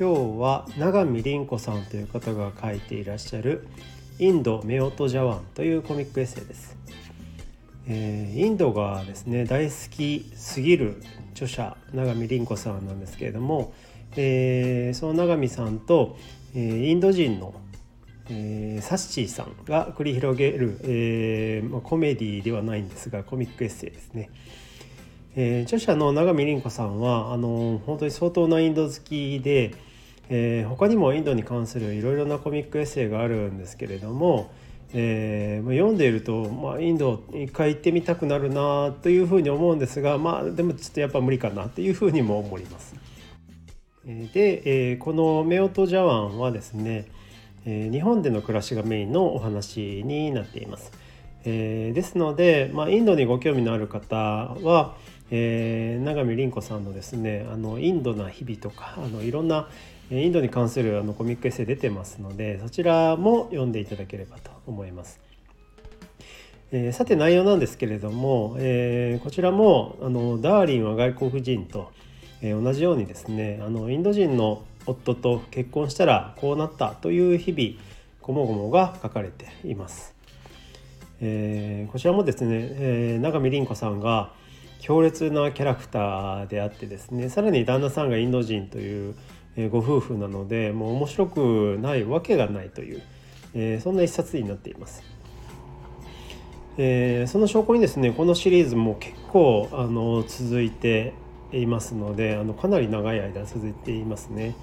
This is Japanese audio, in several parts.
今日は永見凛子さんという方が書いていらっしゃる「インド・夫婦ジャワン」というコミックエッセイです。えー、インドがですね大好きすぎる著者永見凛子さんなんですけれども、えー、その永見さんと、えー、インド人の、えー、サッシーさんが繰り広げる、えーまあ、コメディではないんですがコミックエッセイですね。えー、著者の永見凛子さんはあの本当に相当なインド好きで、えー、他にもインドに関するいろいろなコミックエッセイがあるんですけれども、えー、読んでいると、まあ、インド一回行ってみたくなるなというふうに思うんですが、まあ、でもちょっとやっぱ無理かなというふうにも思います。で、えー、この「メオト・ジャワン」はですね、えー、日本での暮らしがメインのお話になっています。えー、ですので、まあ、インドにご興味のある方は、えー、永見凛子さんのですねあのインドな日々とかあのいろんなインドに関するあのコミックエッセイ出てますのでそちらも読んでいただければと思います。えー、さて内容なんですけれども、えー、こちらもあのダーリンは外国人と、えー、同じようにですねあのインド人の夫と結婚したらこうなったという日々ごもごもが書かれています。えー、こちらもですね、えー、永見凛子さんが強烈なキャラクターであってですねさらに旦那さんがインド人というご夫婦なのでもう面白くないわけがないという、えー、そんな一冊になっています。えー、その証拠にですねこのシリーズも結構あの続いていますのであのかなり長い間続いていますね。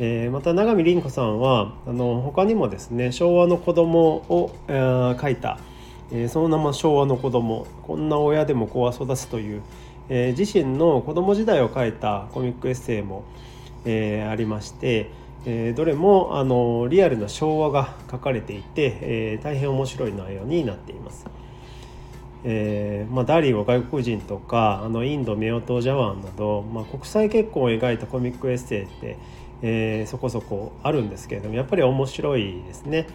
えー、また永見凛子さんはあの他にもですね昭和の子供を、えー、書いたえー、その名も昭和の子供こんな親でも子は育つという、えー、自身の子供時代を書いたコミックエッセイも、えー、ありまして、えー、どれもあのリアルな昭和が書かれていて、えー、大変面白い内容になっています。えーまあ、ダーリンは外国人とかあのインド夫婦ジャワンなど、まあ、国際結婚を描いたコミックエッセイって、えー、そこそこあるんですけれどもやっぱり面白いですね。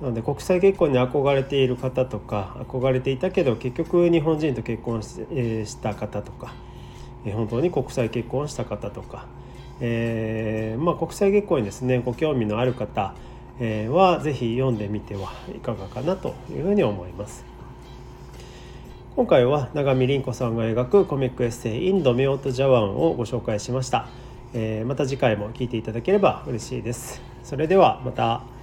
なので国際結婚に憧れている方とか憧れていたけど結局日本人と結婚し,、えー、した方とか、えー、本当に国際結婚した方とか、えーまあ、国際月光にですねご興味のある方、は是非読んでみてはいかがかなというふうに思います。今回は永見凛子さんが描くコミックエッセイ「インド・ミオト・ジャワン」をご紹介しました。えー、また次回も聴いていただければ嬉しいです。それではまた。